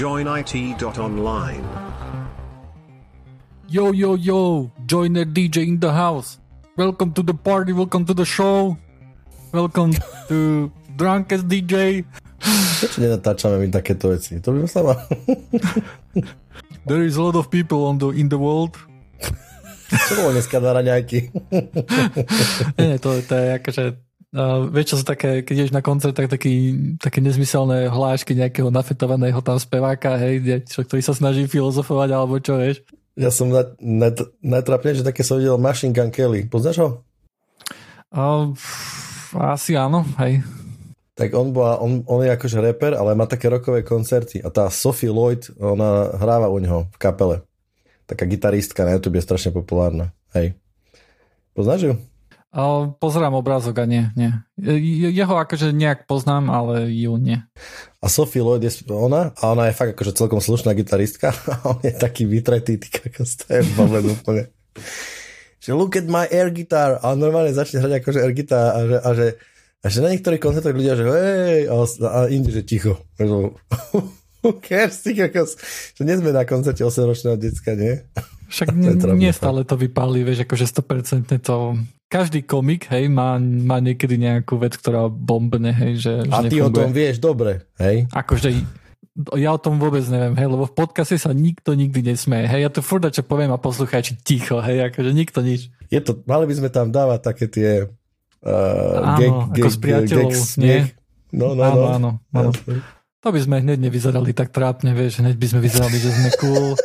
joinit.online. Yo, yo, yo, joiner DJ in the house. Welcome to the party, welcome to the show. Welcome to Drunkest DJ. Prečo nenatáčame my takéto veci? To by sa ma... There is a lot of people on the, in the world. Čo bolo dneska na raňajky? Nie, to, to je akože Uh, vieš, čo sú také, keď ideš na koncert, tak taký, také nezmyselné hlášky nejakého nafetovaného tam speváka, hej, čo, ktorý sa snaží filozofovať, alebo čo, vieš. Ja som na, na, najtrapnejšie také som videl Machine Gun Kelly. Poznáš ho? Uh, asi áno, hej. Tak on, bola, on, on je akože rapper, ale má také rokové koncerty a tá Sophie Lloyd, ona hráva u neho v kapele. Taká gitaristka na YouTube je strašne populárna. Hej. Poznáš ju? Pozerám obrázok a nie, nie. Jeho akože nejak poznám, ale ju nie. A Sophie Lloyd je ona a ona je fakt akože celkom slušná gitaristka a on je taký vytretý, ty kakos, to je úplne. Že look at my air guitar a on normálne začne hrať akože air guitar a že, a že, a že na niektorých koncertoch ľudia, že hej, a, a inde, že ticho. Who cares, ty kakos, že nie sme na koncerte 8-ročného decka, nie? Však nie stále to vypáli, vieš, akože 100% to každý komik, hej, má, má niekedy nejakú vec, ktorá bombne, hej, že, A že ty nefunguje. o tom vieš dobre, hej? Akože ja o tom vôbec neviem, hej, lebo v podcaste sa nikto nikdy nesmeje, hej, ja tu furt čo poviem a poslucháči ticho, hej, akože nikto nič. Je to, mali by sme tam dávať také tie uh, áno, gag, ako gag, z priateľov, gag, nie? No, no, áno, no. áno, áno. To by sme hneď nevyzerali tak trápne, vieš, hneď by sme vyzerali, že sme cool.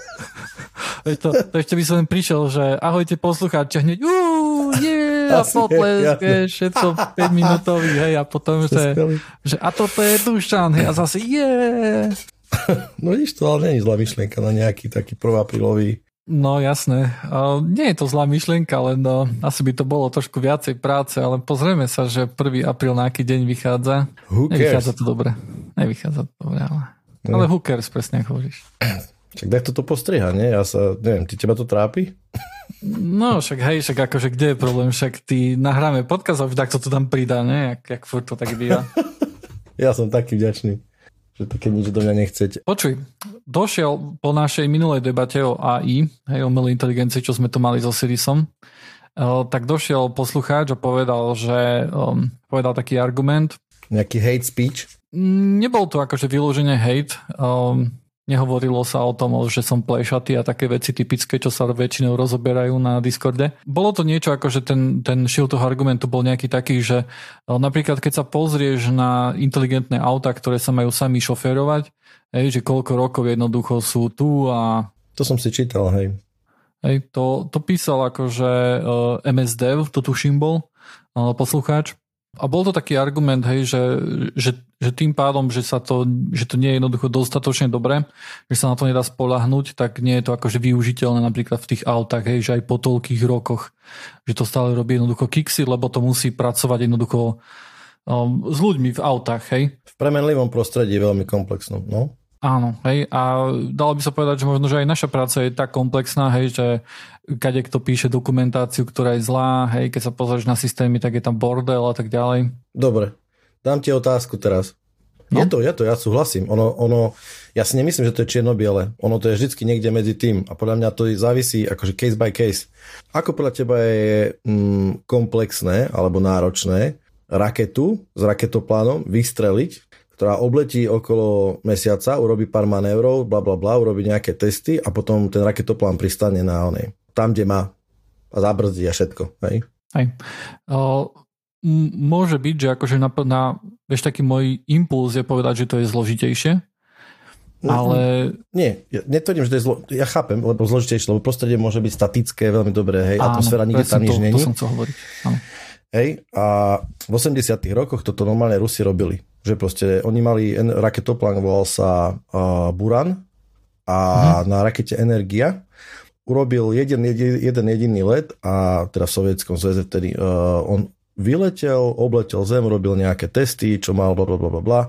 To, to ešte by som prišiel, že ahojte poslucháči, hneď uuu, yeah, a potlesk, všetko 5 minútový, hej, a potom, že, že a toto je Dušan, hej, a zase yeah. No vidíš, to ale je zlá myšlienka na nejaký taký prvaprílový No jasné. Uh, nie je to zlá myšlienka, len no, asi by to bolo trošku viacej práce, ale pozrieme sa, že 1. apríl na aký deň vychádza. Who Nevychádza to dobre. Nevychádza to dobre, ale, no. ale cares, presne ako hovoríš. Však tak toto postriha, nie? Ja sa, neviem, ty teba to trápi? No, však hej, však akože kde je problém? Však ty nahráme podcast a tak to tam pridá, nie? Jak, jak furt to tak býva. ja som taký vďačný že také nič do mňa nechcete. Počuj, došiel po našej minulej debate o AI, hej, o umelej inteligencii, čo sme tu mali so Sirisom, uh, tak došiel poslucháč a povedal, že um, povedal taký argument. Nejaký hate speech? Nebol to akože vyložené hate. Um, Nehovorilo sa o tom, že som plešatý a také veci typické, čo sa väčšinou rozoberajú na Discorde. Bolo to niečo ako, že ten, ten šiel toho argumentu bol nejaký taký, že e, napríklad keď sa pozrieš na inteligentné auta, ktoré sa majú sami šoférovať, hej, že koľko rokov jednoducho sú tu a... To som si čítal, hej. Hej, to, to písal akože uh, e, MSDev, to tuším bol, uh, poslucháč. A bol to taký argument, hej, že, že, že tým pádom, že, sa to, že to nie je jednoducho dostatočne dobré, že sa na to nedá spolahnuť, tak nie je to akože využiteľné napríklad v tých autách, hej, že aj po toľkých rokoch, že to stále robí jednoducho kiksy, lebo to musí pracovať jednoducho um, s ľuďmi v autách, hej. V premenlivom prostredí veľmi komplexnom, no. Áno, hej, a dalo by sa povedať, že možno, že aj naša práca je tak komplexná, hej, že kade kto píše dokumentáciu, ktorá je zlá, hej, keď sa pozrieš na systémy, tak je tam bordel a tak ďalej. Dobre, dám ti otázku teraz. No? Je to, je to, ja súhlasím. Ono, ono, ja si nemyslím, že to je čierno-biele. Ono to je vždy niekde medzi tým. A podľa mňa to závisí akože case by case. Ako podľa teba je mm, komplexné alebo náročné raketu s raketoplánom vystreliť ktorá obletí okolo mesiaca, urobí pár manévrov, bla bla bla, urobí nejaké testy a potom ten raketoplán pristane na onej. Tam, kde má a zabrzdí a všetko. Hej? Hej. O, m- môže byť, že akože na, na, vieš, taký môj impuls je povedať, že to je zložitejšie, ale... Nie, ja netvrdím, že to je zlo... Ja chápem, lebo zložitejšie, lebo prostredie môže byť statické, veľmi dobré, hej, Áno, atmosféra nikde tam nič není. To som chcel hovoriť. Áno. Hej, a v 80 rokoch toto normálne Rusi robili že proste oni mali raketoplán, volal sa uh, Buran a uh-huh. na rakete Energia urobil jeden, jeden, jeden jediný let a teda v sovietskom zväze vtedy uh, on vyletel, obletel zem, robil nejaké testy, čo mal bla bla bla bla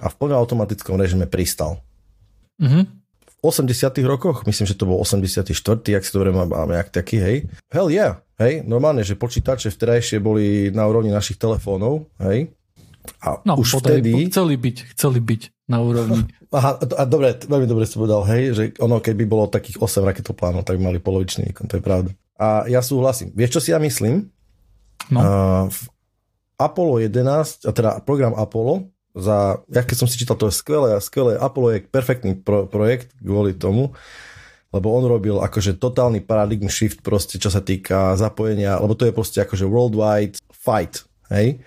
a v plne automatickom režime pristal. V 80 rokoch, myslím, že to bol 84, ak si dobre máme, jak taký, hej. Hell yeah, hej, normálne, že počítače vtedajšie boli na úrovni našich telefónov, hej. A no, už podaj, vtedy... Chceli byť, chceli byť na úrovni. Aha, a dobre, veľmi dobre si povedal, hej, že ono keby bolo takých 8 raketoplánov, tak by mali polovičný výkon, to je pravda. A ja súhlasím. Vieš, čo si ja myslím? No. Uh, v Apollo 11, a teda program Apollo, za, ja keď som si čítal, to je skvelé, skvelé. Apollo je perfektný pro, projekt kvôli tomu, lebo on robil akože totálny paradigm shift proste, čo sa týka zapojenia, lebo to je proste akože worldwide fight, hej.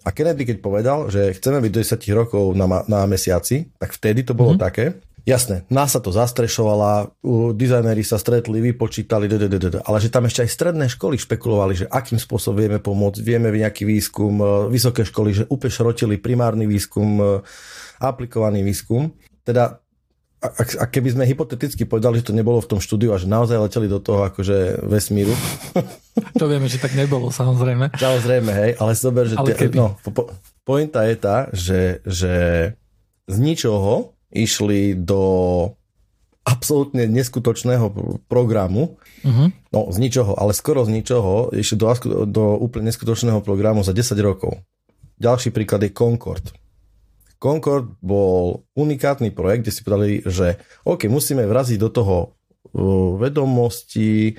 A Kennedy, keď povedal, že chceme byť do 10 rokov na, na mesiaci, tak vtedy to bolo mm-hmm. také. Jasné, NASA to zastrešovala, dizajneri sa stretli, vypočítali, ale že tam ešte aj stredné školy špekulovali, že akým spôsobom vieme pomôcť, vieme nejaký výskum, e, vysoké školy, že úplne šrotili primárny výskum, e, aplikovaný výskum. Teda a, a keby sme hypoteticky povedali, že to nebolo v tom štúdiu a že naozaj leteli do toho akože vesmíru. To vieme, že tak nebolo, samozrejme. Samozrejme, hej, ale zober, že ale tie, no, po, po, pointa je tá, že, že z ničoho išli do absolútne neskutočného programu, uh-huh. no z ničoho, ale skoro z ničoho, išli do, do úplne neskutočného programu za 10 rokov. Ďalší príklad je Concord. Concord bol unikátny projekt, kde si povedali, že OK, musíme vraziť do toho vedomosti,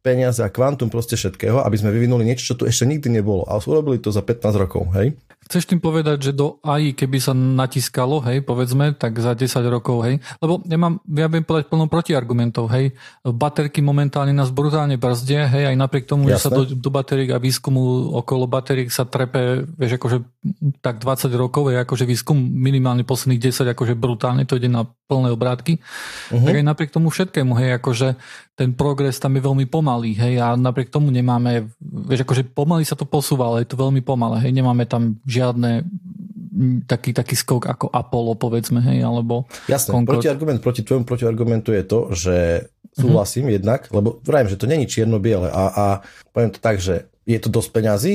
peniaze a kvantum proste všetkého, aby sme vyvinuli niečo, čo tu ešte nikdy nebolo. A urobili to za 15 rokov, hej? Chceš tým povedať, že do AI, keby sa natiskalo, hej, povedzme, tak za 10 rokov, hej, lebo ja mám, ja viem povedať plno protiargumentov, hej, baterky momentálne nás brutálne brzdie, hej, aj napriek tomu, Jasne. že sa do, do batériek a výskumu okolo batériek sa trepe, vieš, akože tak 20 rokov, hej, akože výskum minimálne posledných 10, akože brutálne to ide na plné obrátky, uh-huh. tak aj napriek tomu všetkému, hej, akože ten progres tam je veľmi pomalý, hej, a napriek tomu nemáme, vieš, akože pomaly sa to posúva, ale je to veľmi pomalé, hej, nemáme tam žiadne taký, taký skok ako Apollo, povedzme, hej, alebo... Jasné, Concord. protiargument proti tvojmu protiargumentu je to, že súhlasím mm-hmm. jednak, lebo vrajím, že to není čierno-biele a, a poviem to tak, že je to dosť peňazí,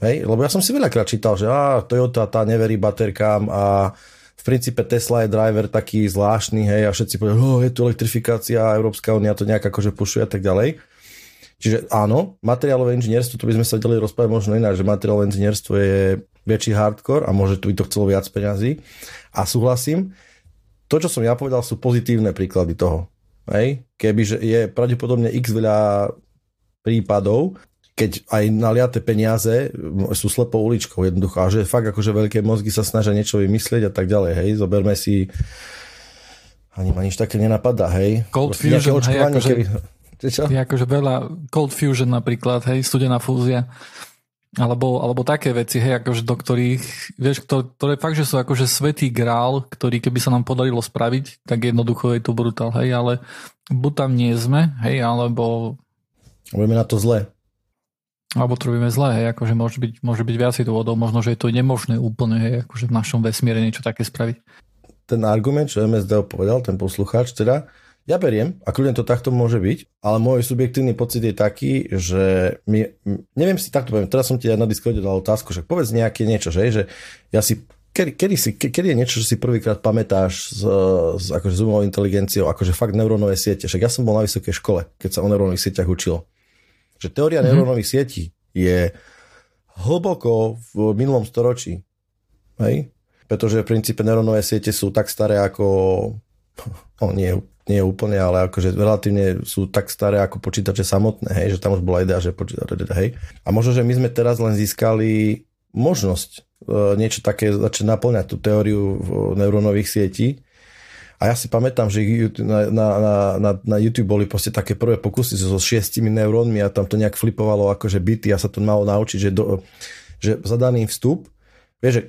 hej, lebo ja som si veľakrát čítal, že á, Toyota tá neverí baterkám a v princípe Tesla je driver taký zvláštny, hej, a všetci povedali, oh, je tu elektrifikácia, Európska únia to nejak akože pušuje a tak ďalej. Čiže áno, materiálové inžinierstvo, to by sme sa vedeli rozprávať možno inak, že materiálové inžinierstvo je väčší hardcore a môže tu by to chcelo viac peňazí. A súhlasím, to, čo som ja povedal, sú pozitívne príklady toho. Hej? Kebyže je pravdepodobne x veľa prípadov, keď aj naliaté peniaze sú slepou uličkou jednoducho a že fakt akože veľké mozgy sa snažia niečo vymyslieť a tak ďalej, hej, zoberme si ani ma nič také nenapadá, hej. Cold Fusion, hej, akože, keby... Čo? Je akože veľa Cold Fusion napríklad, hej, studená fúzia. Alebo, alebo také veci, hej, akože do ktorých, vieš, to, ktoré fakt, že sú akože svetý grál, ktorý keby sa nám podarilo spraviť, tak jednoducho je to brutál, hej, ale buď tam nie sme, hej, alebo... Budeme na to zle. Alebo to robíme zle, hej, akože môže byť, môže byť viacej dôvodov, možno, že je to nemožné úplne, hej, akože v našom vesmíre niečo také spraviť. Ten argument, čo MSD povedal, ten poslucháč, teda, ja beriem a kľudne to takto môže byť, ale môj subjektívny pocit je taký, že my, neviem si takto poviem, teraz som ti na Discorde dal otázku, že povedz nejaké niečo, že, že ja si kedy, kedy, si, kedy je niečo, čo si prvýkrát pamätáš s, s akože zoomovou inteligenciou, akože fakt neurónové siete. Však ja som bol na vysokej škole, keď sa o neurónových sieťach učilo. Že teória mm-hmm. neurónových sietí je hlboko v minulom storočí. Hej? Pretože v princípe neurónové siete sú tak staré ako... No, nie, nie úplne, ale akože relatívne sú tak staré ako počítače samotné, hej, že tam už bola idea, že počítače, hej. A možno, že my sme teraz len získali možnosť e, niečo také začať naplňať tú teóriu neurónových sietí. A ja si pamätám, že na, na, na, na YouTube boli proste také prvé pokusy so šiestimi neurónmi a tam to nejak flipovalo akože byty a sa to malo naučiť, že, do, že za daný vstup, vieš, že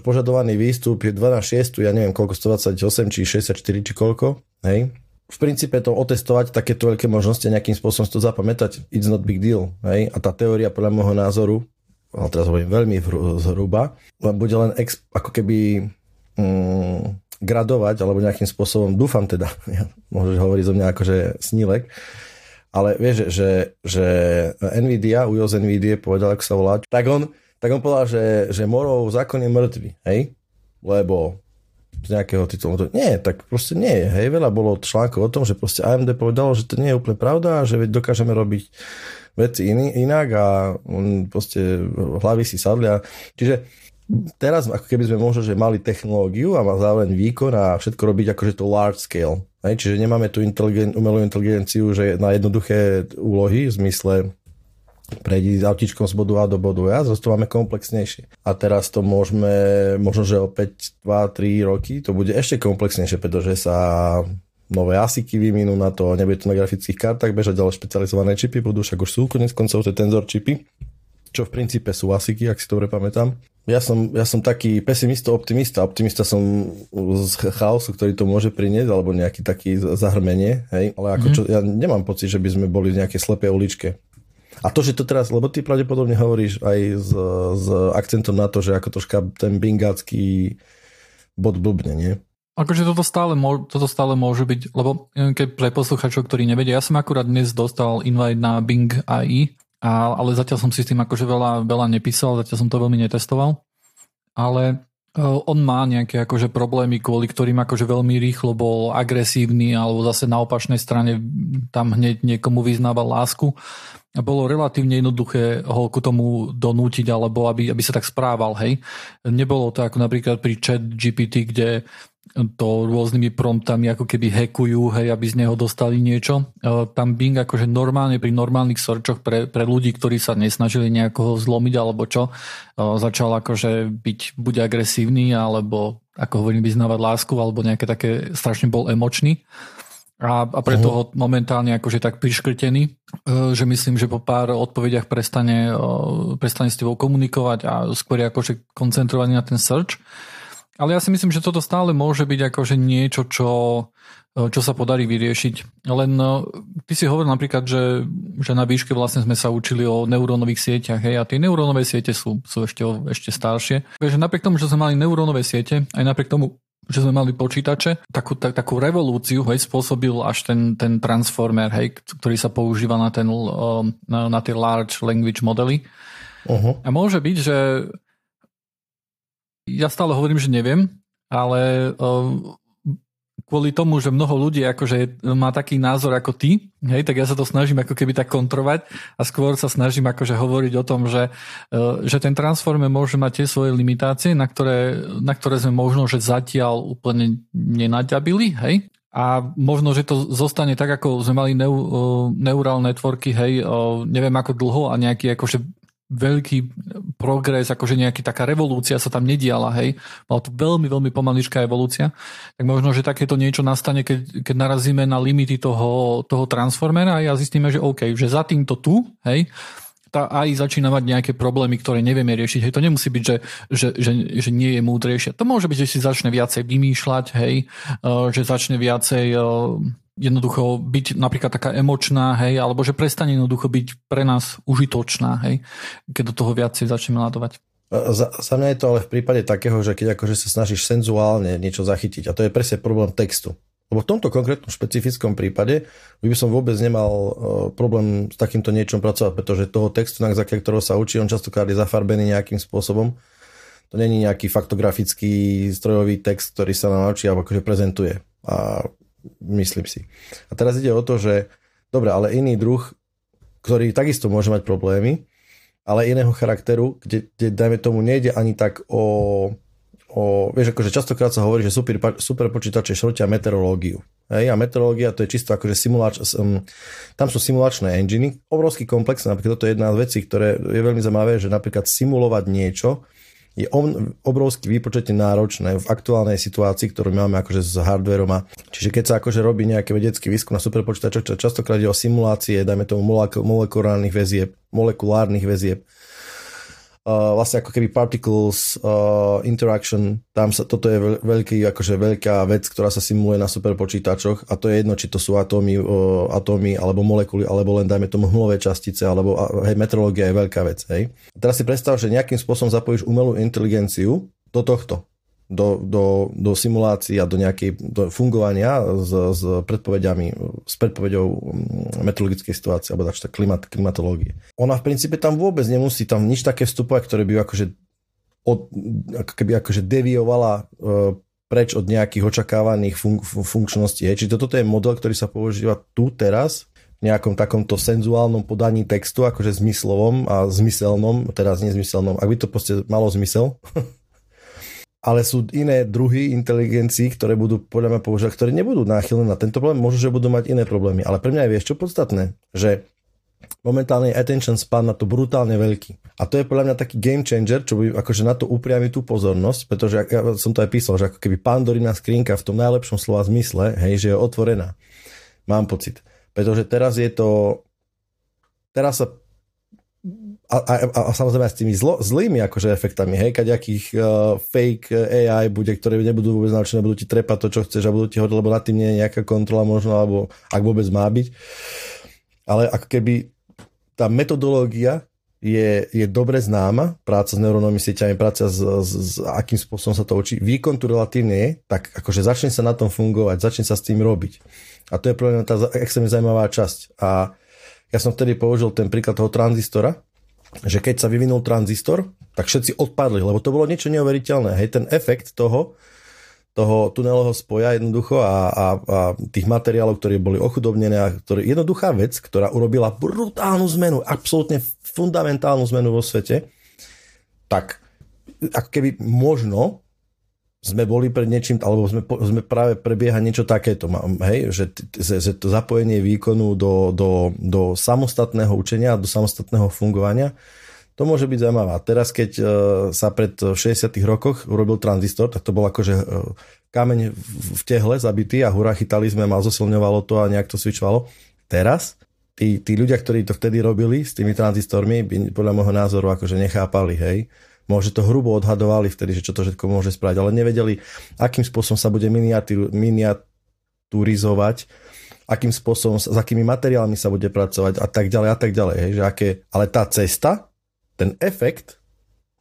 požadovaný výstup je 2 na 6, ja neviem koľko, 128 či 64 či koľko, hej. V princípe to otestovať takéto veľké možnosti a nejakým spôsobom to zapamätať, it's not big deal, hej. A tá teória podľa môjho názoru, ale teraz hovorím veľmi zhruba, bude len ex, ako keby mm, gradovať, alebo nejakým spôsobom, dúfam teda, ja, môžeš hovoriť zo mňa akože snílek, ale vieš, že, že Nvidia, Ujo Nvidia povedal, ako sa volá, tak on tak on povedal, že, že Morov zákon je mŕtvy, hej? Lebo z nejakého titulu. Nie, tak proste nie je. Hej, veľa bolo článkov o tom, že proste AMD povedalo, že to nie je úplne pravda že dokážeme robiť veci iný, inak a on proste hlavy si sadlia. Čiže teraz ako keby sme možno, že mali technológiu a má zároveň výkon a všetko robiť akože to large scale. Hej? Čiže nemáme tu inteligen- umelú inteligenciu, že na jednoduché úlohy v zmysle prejdi s autičkom z bodu A do bodu A, zase to máme komplexnejšie. A teraz to môžeme, možno, že o 5, 2, 3 roky to bude ešte komplexnejšie, pretože sa nové ASICy vyminú na to, nebude to na grafických kartách bežať, ale špecializované čipy budú, však už sú konec koncov tie tenzor čipy, čo v princípe sú ASICy, ak si dobre pamätám. Ja som, ja som taký pesimista, optimista. Optimista som z chaosu, ktorý to môže priniesť, alebo nejaký taký zahrmenie, hej? ale ako čo, ja nemám pocit, že by sme boli v nejakej slepej uličke. A to, že to teraz, lebo ty pravdepodobne hovoríš aj s, s akcentom na to, že ako troška ten bingácky bod blbne, nie? Akože toto stále, toto stále môže byť, lebo keď pre posluchačov, ktorí nevedia, ja som akurát dnes dostal invite na Bing AI, a, ale zatiaľ som si s tým akože veľa, veľa nepísal, zatiaľ som to veľmi netestoval. Ale on má nejaké akože problémy, kvôli ktorým akože veľmi rýchlo bol agresívny alebo zase na opačnej strane tam hneď niekomu vyznával lásku. A bolo relatívne jednoduché ho ku tomu donútiť alebo aby, aby sa tak správal, hej. Nebolo to ako napríklad pri chat GPT, kde to rôznymi promptami ako keby hackujú, hej, aby z neho dostali niečo. E, tam Bing akože normálne pri normálnych searchoch pre, pre ľudí, ktorí sa nesnažili nejako zlomiť alebo čo, e, začal akože byť buď agresívny, alebo ako hovorím, vyznávať lásku, alebo nejaké také, strašne bol emočný. A, a preto uh-huh. ho momentálne akože tak priškrtený, e, že myslím, že po pár odpovediach prestane, prestane s tebou komunikovať a skôr akože koncentrovaný na ten search. Ale ja si myslím, že toto stále môže byť akože niečo, čo, čo sa podarí vyriešiť. Len no, ty si hovoril napríklad, že, že na výške vlastne sme sa učili o neurónových sieťach hej, a tie neurónové siete sú, sú ešte, ešte staršie. Takže napriek tomu, že sme mali neurónové siete, aj napriek tomu, že sme mali počítače, takú, tak, takú revolúciu hej, spôsobil až ten, ten transformer, hej, ktorý sa používa na, ten, na, na tie large language modely. Uh-huh. A môže byť, že ja stále hovorím, že neviem, ale kvôli tomu, že mnoho ľudí akože má taký názor ako ty, hej, tak ja sa to snažím ako keby tak kontrovať a skôr sa snažím akože hovoriť o tom, že, že ten transformer môže mať tie svoje limitácie, na ktoré, na ktoré sme možno, že zatiaľ úplne nenaďabili, hej, a možno, že to zostane tak, ako sme mali neu, neural networky, hej, neviem ako dlho a nejaký akože veľký progres, akože nejaký taká revolúcia sa tam nediala, hej. Bola to veľmi, veľmi pomaličká evolúcia. Tak možno, že takéto niečo nastane, keď, keď narazíme na limity toho, toho transformera a zistíme, že OK, že za týmto tu, hej, tá aj začína mať nejaké problémy, ktoré nevieme riešiť. Hej, to nemusí byť, že, že, že, že nie je múdrejšie. To môže byť, že si začne viacej vymýšľať, hej, že začne viacej jednoducho byť napríklad taká emočná, hej, alebo že prestane jednoducho byť pre nás užitočná, hej, keď do toho viacej začneme ladovať. Za, za mňa je to ale v prípade takého, že keď akože sa snažíš senzuálne niečo zachytiť, a to je presne problém textu. Lebo v tomto konkrétnom špecifickom prípade by som vôbec nemal uh, problém s takýmto niečom pracovať, pretože toho textu, na základe ktorého sa učí, on častokrát je zafarbený nejakým spôsobom. To není nejaký faktografický strojový text, ktorý sa nám naučí alebo akože prezentuje. A myslím si. A teraz ide o to, že dobre, ale iný druh, ktorý takisto môže mať problémy, ale iného charakteru, kde, kde dajme tomu nejde ani tak o, o vieš, akože častokrát sa hovorí, že super, super počítače šrotia meteorológiu. Hej, a meteorológia to je čisto akože simulač, um, tam sú simulačné enginy, obrovský komplex, napríklad toto je jedna z vecí, ktoré je veľmi zaujímavé, že napríklad simulovať niečo, je obrovsky výpočetne náročné v aktuálnej situácii, ktorú máme akože s hardverom. A, čiže keď sa akože robí nejaký vedecký výskum na superpočítačoch, čo častokrát ide o simulácie, dajme tomu molekulárnych väzieb, molekulárnych väzieb, Uh, vlastne ako keby particles uh, interaction, tam sa, toto je veľký, akože veľká vec, ktorá sa simuluje na superpočítačoch a to je jedno, či to sú atómy, uh, atómy alebo molekuly, alebo len dajme tomu hmlové častice, alebo hej, metrológia je veľká vec, hej. Teraz si predstav, že nejakým spôsobom zapojíš umelú inteligenciu do tohto do, do, do simulácií a do nejakej do fungovania s, s predpovediami, s predpovedou mm, meteorologickej situácie alebo tak, klimat, klimatológie. Ona v princípe tam vôbec nemusí tam nič také vstupovať, ktoré by akože, od, keby akože deviovala uh, preč od nejakých očakávaných fun- funkčností. Čiže toto je model, ktorý sa používa tu teraz nejakom takomto senzuálnom podaní textu, akože zmyslovom a zmyselnom, teraz nezmyselnom, ak by to proste malo zmysel. Ale sú iné druhy inteligencií, ktoré budú podľa mňa používať, ktoré nebudú náchylné na tento problém, možno, že budú mať iné problémy. Ale pre mňa je vieš čo podstatné, že momentálne attention span na to brutálne veľký. A to je podľa mňa taký game changer, čo by akože na to upriami tú pozornosť, pretože ja som to aj písal, že ako keby Pandorina skrinka v tom najlepšom slova zmysle, hej, že je otvorená. Mám pocit. Pretože teraz je to... Teraz sa a, a, a, a samozrejme s tými zlo, zlými akože efektami, hej, kaďakých uh, fake AI bude, ktoré nebudú vôbec naučené, budú ti trepať to, čo chceš a budú ti hovoriť, lebo nad tým nie je nejaká kontrola možno, alebo ak vôbec má byť. Ale ako keby tá metodológia je, je dobre známa, práca s neurónovými sieťami, práca s, s, s akým spôsobom sa to učí. Výkon tu relatívne je, tak akože začne sa na tom fungovať, začne sa s tým robiť. A to je mňa tá extrémne zaujímavá časť. A ja som vtedy použil ten príklad toho tranzistora, že keď sa vyvinul tranzistor, tak všetci odpadli, lebo to bolo niečo neuveriteľné. Hej, ten efekt toho, toho tunelového spoja jednoducho a, a, a tých materiálov, ktoré boli ochudobnené a ktoré, jednoduchá vec, ktorá urobila brutálnu zmenu, absolútne fundamentálnu zmenu vo svete, tak ako keby možno sme boli pred niečím, alebo sme, sme práve prebieha niečo takéto, hej, že, že to zapojenie výkonu do, do, do samostatného učenia, do samostatného fungovania, to môže byť zaujímavé. Teraz, keď uh, sa pred 60 rokoch urobil tranzistor, tak to bol akože uh, kameň v tehle zabitý a hurá, chytali sme, mal zosilňovalo to a nejak to svičovalo. Teraz tí, tí ľudia, ktorí to vtedy robili s tými tranzistormi, by podľa môjho názoru akože nechápali, hej, Môže to hrubo odhadovali vtedy, že čo to všetko môže spraviť, ale nevedeli, akým spôsobom sa bude miniaturizovať, akým spôsobom, s akými materiálmi sa bude pracovať a tak ďalej a tak ďalej. Hej, že aké, ale tá cesta, ten efekt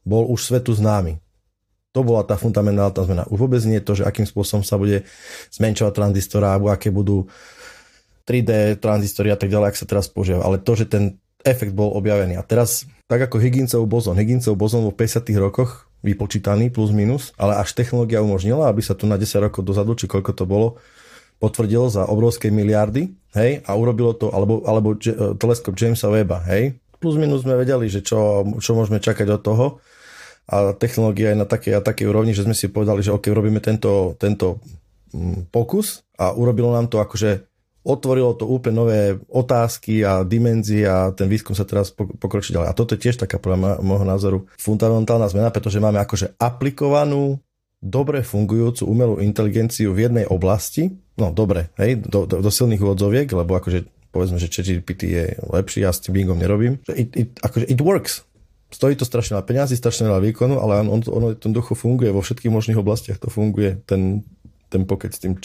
bol už svetu známy. To bola tá fundamentálna zmena. Už vôbec nie to, že akým spôsobom sa bude zmenšovať tranzistora, alebo aké budú 3D tranzistory a tak ďalej, ak sa teraz používa. Ale to, že ten efekt bol objavený. A teraz, tak ako Higginsov bozon, Higginsov bozon vo 50 rokoch vypočítaný plus minus, ale až technológia umožnila, aby sa tu na 10 rokov dozadu, či koľko to bolo, potvrdilo za obrovské miliardy, hej, a urobilo to, alebo, alebo e, teleskop Jamesa Weba, hej. Plus minus sme vedeli, že čo, čo môžeme čakať od toho a technológia je na takej a takej úrovni, že sme si povedali, že OK, robíme tento, tento mm, pokus a urobilo nám to akože otvorilo to úplne nové otázky a dimenzie a ten výskum sa teraz pokročí ďalej. A toto je tiež taká podľa môjho názoru fundamentálna zmena, pretože máme akože aplikovanú dobre fungujúcu umelú inteligenciu v jednej oblasti, no dobre, hej, do, do, do silných úvodzoviek, lebo akože povedzme, že ChatGPT je lepší, ja s tým Bingom nerobím. It, it, akože it works. Stojí to strašne veľa peniazy, strašne veľa výkonu, ale on, on, ono ten duchu funguje vo všetkých možných oblastiach, to funguje ten, ten pocket s tým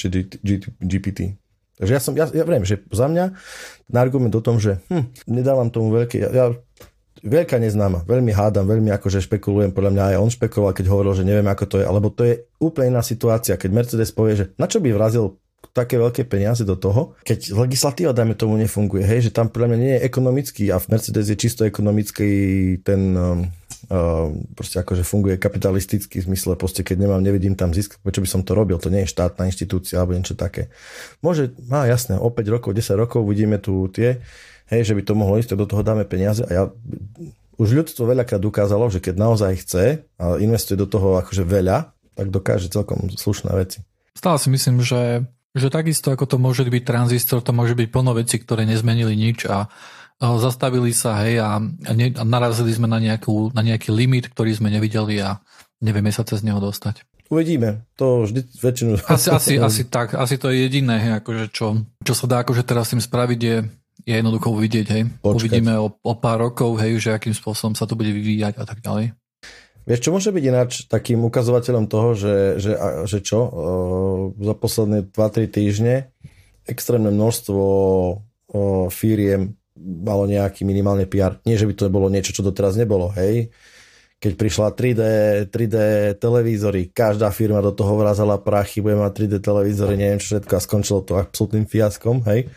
GPT. Takže ja som, ja, ja viem, že za mňa na argument o tom, že hm, nedávam tomu veľké, ja, ja veľká neznáma, veľmi hádam, veľmi akože špekulujem, podľa mňa aj on špekuloval, keď hovoril, že neviem ako to je, alebo to je úplne iná situácia, keď Mercedes povie, že na čo by vrazil také veľké peniaze do toho, keď legislatíva, dajme tomu, nefunguje, hej, že tam podľa mňa nie je ekonomický a v Mercedes je čisto ekonomický ten um, proste akože funguje kapitalistický v zmysle, proste keď nemám, nevidím tam zisk, prečo by som to robil, to nie je štátna inštitúcia alebo niečo také. Môže, má jasné, o 5 rokov, 10 rokov vidíme tu tie, hej, že by to mohlo ísť, tak do toho dáme peniaze a ja už ľudstvo veľakrát ukázalo, že keď naozaj chce a investuje do toho akože veľa, tak dokáže celkom slušné veci. Stále si myslím, že že takisto ako to môže byť tranzistor, to môže byť plno veci, ktoré nezmenili nič a zastavili sa, hej, a, ne, a narazili sme na, nejakú, na nejaký limit, ktorý sme nevideli a nevieme sa cez neho dostať. Uvidíme, to vždy väčšinu... Asi, asi, asi tak, asi to je jediné, hej, akože čo, čo sa dá akože teraz tým spraviť je, je jednoducho uvidieť, hej. Počkať. Uvidíme o, o pár rokov, hej, že akým spôsobom sa to bude vyvíjať a tak ďalej. Vieš, čo môže byť ináč takým ukazovateľom toho, že, že, že čo, za posledné 2-3 týždne extrémne množstvo firiem malo nejaký minimálne PR. Nie, že by to bolo niečo, čo doteraz nebolo, hej. Keď prišla 3D, 3D televízory, každá firma do toho vrazala prachy, bude mať 3D televízory, neviem čo všetko a skončilo to absolútnym fiaskom, hej.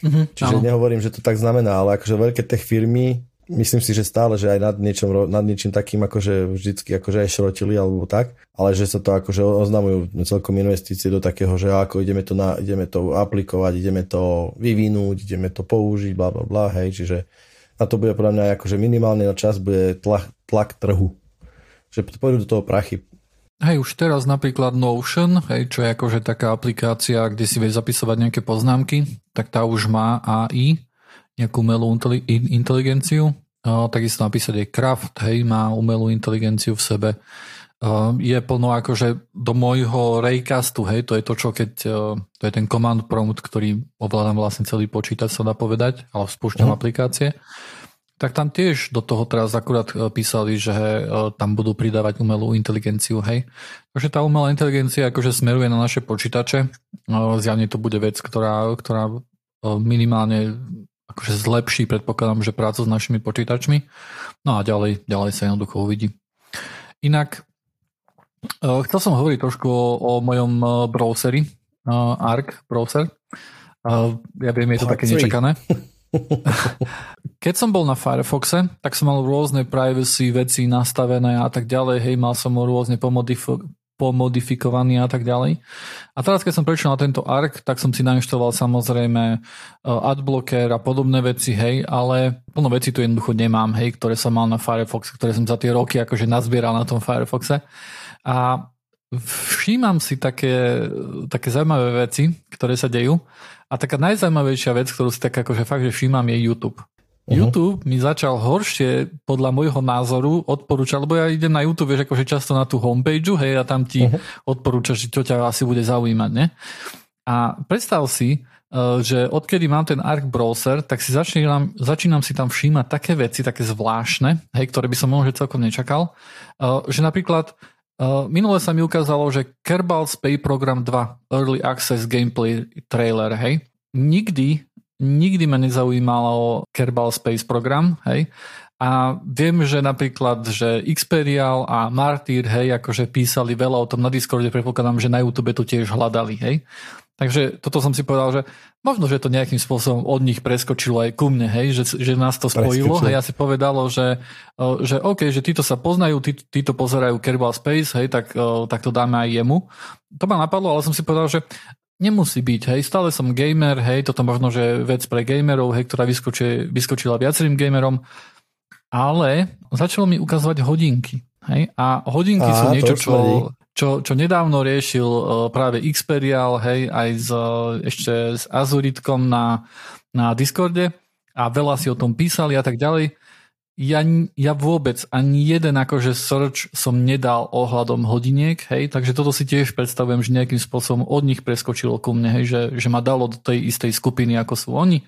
Mm-hmm, Čiže áno. nehovorím, že to tak znamená, ale akože veľké tech firmy myslím si, že stále, že aj nad, niečom, nad niečím takým akože vždycky akože aj šrotili alebo tak, ale že sa to akože oznamujú celkom investície do takého, že ako ideme to, na, ideme to aplikovať, ideme to vyvinúť, ideme to použiť, bla bla bla, hej, čiže na to bude podľa mňa akože minimálne na čas bude tlak, tlak trhu. Že pôjdu do toho prachy. Hej, už teraz napríklad Notion, hej, čo je akože taká aplikácia, kde si vieš zapisovať nejaké poznámky, tak tá už má AI, nejakú umelú inteligenciu. Takisto napísať aj Kraft, hej, má umelú inteligenciu v sebe. Je plno akože do môjho Raycastu, hej, to je to, čo keď, to je ten command prompt, ktorý ovládam vlastne celý počítač, sa dá povedať, ale spúšťam uh-huh. aplikácie. Tak tam tiež do toho teraz akurát písali, že tam budú pridávať umelú inteligenciu, hej. Takže tá umelá inteligencia akože smeruje na naše počítače. Zjavne to bude vec, ktorá, ktorá minimálne akože zlepší, predpokladám, že prácu s našimi počítačmi. No a ďalej, ďalej sa jednoducho uvidí. Inak, e, chcel som hovoriť trošku o, o mojom e, browseri, uh, ARC browser. Ja viem, je to také nečakané. Keď som bol na Firefoxe, tak som mal rôzne privacy veci nastavené a tak ďalej. Hej, mal som rôzne pomodif- pomodifikovaný a tak ďalej. A teraz, keď som prešiel na tento ARC, tak som si nainštaloval samozrejme e, adblocker a podobné veci, hej, ale plno veci tu jednoducho nemám, hej, ktoré som mal na Firefox, ktoré som za tie roky akože nazbieral na tom Firefoxe. A všímam si také, také zaujímavé veci, ktoré sa dejú. A taká najzaujímavejšia vec, ktorú si tak akože fakt, že všímam, je YouTube. Uh-huh. YouTube mi začal horšie podľa môjho názoru odporúčať, lebo ja idem na YouTube, vieš, akože často na tú homepage, hej, a tam ti uh-huh. odporúča, že čo ťa asi bude zaujímať, ne? A predstav si, e, že odkedy mám ten Arc browser, tak si začínam, začínam si tam všímať také veci, také zvláštne, hej, ktoré by som možno celkom nečakal, e, že napríklad e, minule sa mi ukázalo, že Kerbal Space Program 2 Early Access Gameplay Trailer, hej, nikdy nikdy ma nezaujímalo Kerbal Space program, hej. A viem, že napríklad, že Xperial a Martyr, hej, akože písali veľa o tom na Discorde, predpokladám, že na YouTube to tiež hľadali, hej. Takže toto som si povedal, že možno, že to nejakým spôsobom od nich preskočilo aj ku mne, hej, že, že nás to spojilo. Hej, ja si povedalo, že, že OK, že títo sa poznajú, tí, títo pozerajú Kerbal Space, hej, tak, tak to dáme aj jemu. To ma napadlo, ale som si povedal, že Nemusí byť, hej, stále som gamer, hej, toto možno, že vec pre gamerov, hej, ktorá vyskočí, vyskočila viacerým gamerom, ale začalo mi ukazovať hodinky, hej, a hodinky a, sú niečo, čo, čo, čo nedávno riešil uh, práve Xperial, hej, aj z, ešte s Azuritkom na, na Discorde. A veľa si o tom písali a tak ďalej ja, ja vôbec ani jeden akože search som nedal ohľadom hodiniek, hej, takže toto si tiež predstavujem, že nejakým spôsobom od nich preskočilo ku mne, hej, že, že ma dalo do tej istej skupiny, ako sú oni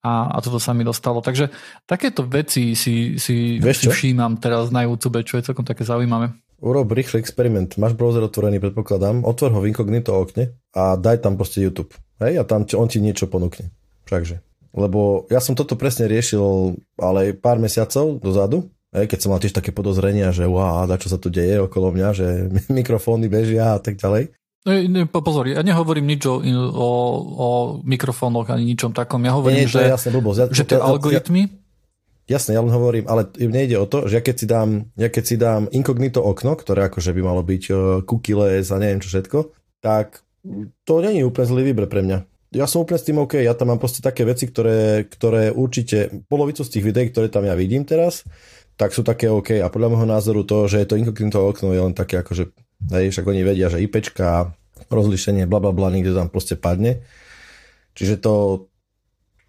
a, a toto sa mi dostalo. Takže takéto veci si, si, si všímam teraz na YouTube, čo je celkom také zaujímavé. Urob rýchly experiment. Máš browser otvorený, predpokladám. Otvor ho v inkognito okne a daj tam proste YouTube. Hej, a tam on ti niečo ponúkne. Takže. Lebo ja som toto presne riešil ale pár mesiacov dozadu, keď som mal tiež také podozrenia, že wow, čo sa tu deje okolo mňa, že mikrofóny bežia a tak ďalej. Pozor, ja nehovorím nič o, o, o mikrofónoch ani ničom takom. Ja hovorím, Nie, že, blbosť. Ja, že tie ja, algoritmy... Ja, jasne, ja len hovorím, ale mne ide o to, že ja keď si dám, ja keď si dám inkognito okno, ktoré akože by malo byť uh, cookie a neviem čo všetko, tak to není úplne zlý výber pre mňa ja som úplne s tým OK, ja tam mám proste také veci, ktoré, ktoré určite, polovicu z tých videí, ktoré tam ja vidím teraz, tak sú také OK a podľa môjho názoru to, že je to inkognito okno je len také ako, že hej, však oni vedia, že IPčka, rozlišenie, bla bla bla, niekde tam proste padne. Čiže to,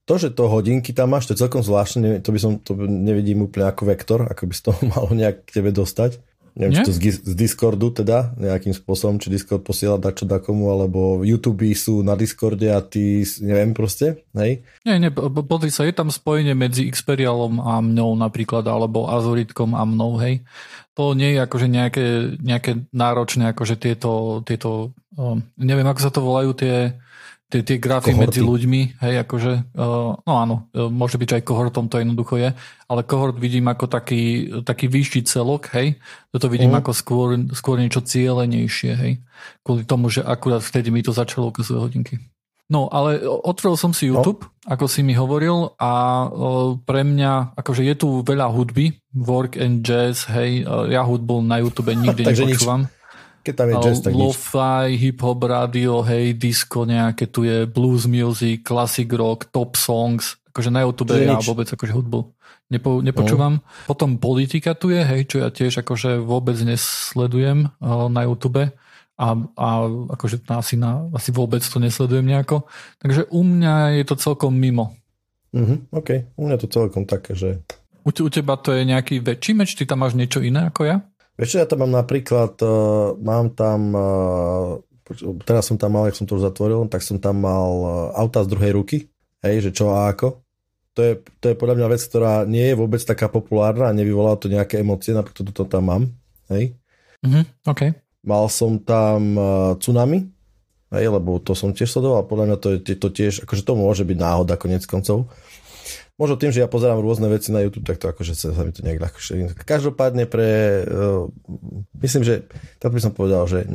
to, že to hodinky tam máš, to je celkom zvláštne, to by som, to nevidím úplne ako vektor, ako by z toho malo nejak k tebe dostať. Neviem, Nie? či to z, z Discordu teda, nejakým spôsobom, či Discord posiela dačo komu, alebo YouTube sú na Discorde a ty, neviem proste, hej? Nie, nie, pozri sa, je tam spojenie medzi Xperialom a mnou napríklad, alebo Azuritkom a mnou, hej? To nie je akože nejaké, nejaké náročné, akože tieto, tieto um, neviem, ako sa to volajú tie tie, tie grafy kohorty. medzi ľuďmi, hej, akože, uh, no áno, uh, môže byť aj kohortom, to jednoducho je, ale kohort vidím ako taký, taký vyšší celok, hej, toto vidím uh. ako skôr, skôr niečo cieľenejšie, hej, kvôli tomu, že akurát vtedy mi to začalo ukazovať hodinky. No, ale otvoril som si no. YouTube, no. ako si mi hovoril a pre mňa, akože je tu veľa hudby, work and jazz, hej, ja hudbu na YouTube nikdy nepočúvam. Nič. Keď tam je jazz, tak Lo-fi, hip-hop, radio, hej, disco nejaké, tu je blues music, classic rock, top songs, akože na YouTube ja vôbec akože hudbu nepo, nepočúvam. No. Potom politika tu je, hej, čo ja tiež akože vôbec nesledujem na YouTube a, a akože asi, na, asi vôbec to nesledujem nejako. Takže u mňa je to celkom mimo. Mhm, OK, u mňa to celkom také, že... U, u teba to je nejaký väčší meč? Ty tam máš niečo iné ako ja? Vieš ja tam mám napríklad, uh, mám tam, uh, teraz som tam mal, jak som to už zatvoril, tak som tam mal uh, auta z druhej ruky, hej, že čo a ako. To je, to je podľa mňa vec, ktorá nie je vôbec taká populárna a nevyvolá to nejaké emócie, napríklad to tam mám, hej. Mhm, OK. Mal som tam uh, Tsunami, hej, lebo to som tiež sledoval, podľa mňa to, je, to tiež, akože to môže byť náhoda konec koncov. Možno tým, že ja pozerám rôzne veci na YouTube, tak to akože sa, mi to nejak ľahšie. Každopádne pre, uh, myslím, že tak by som povedal, že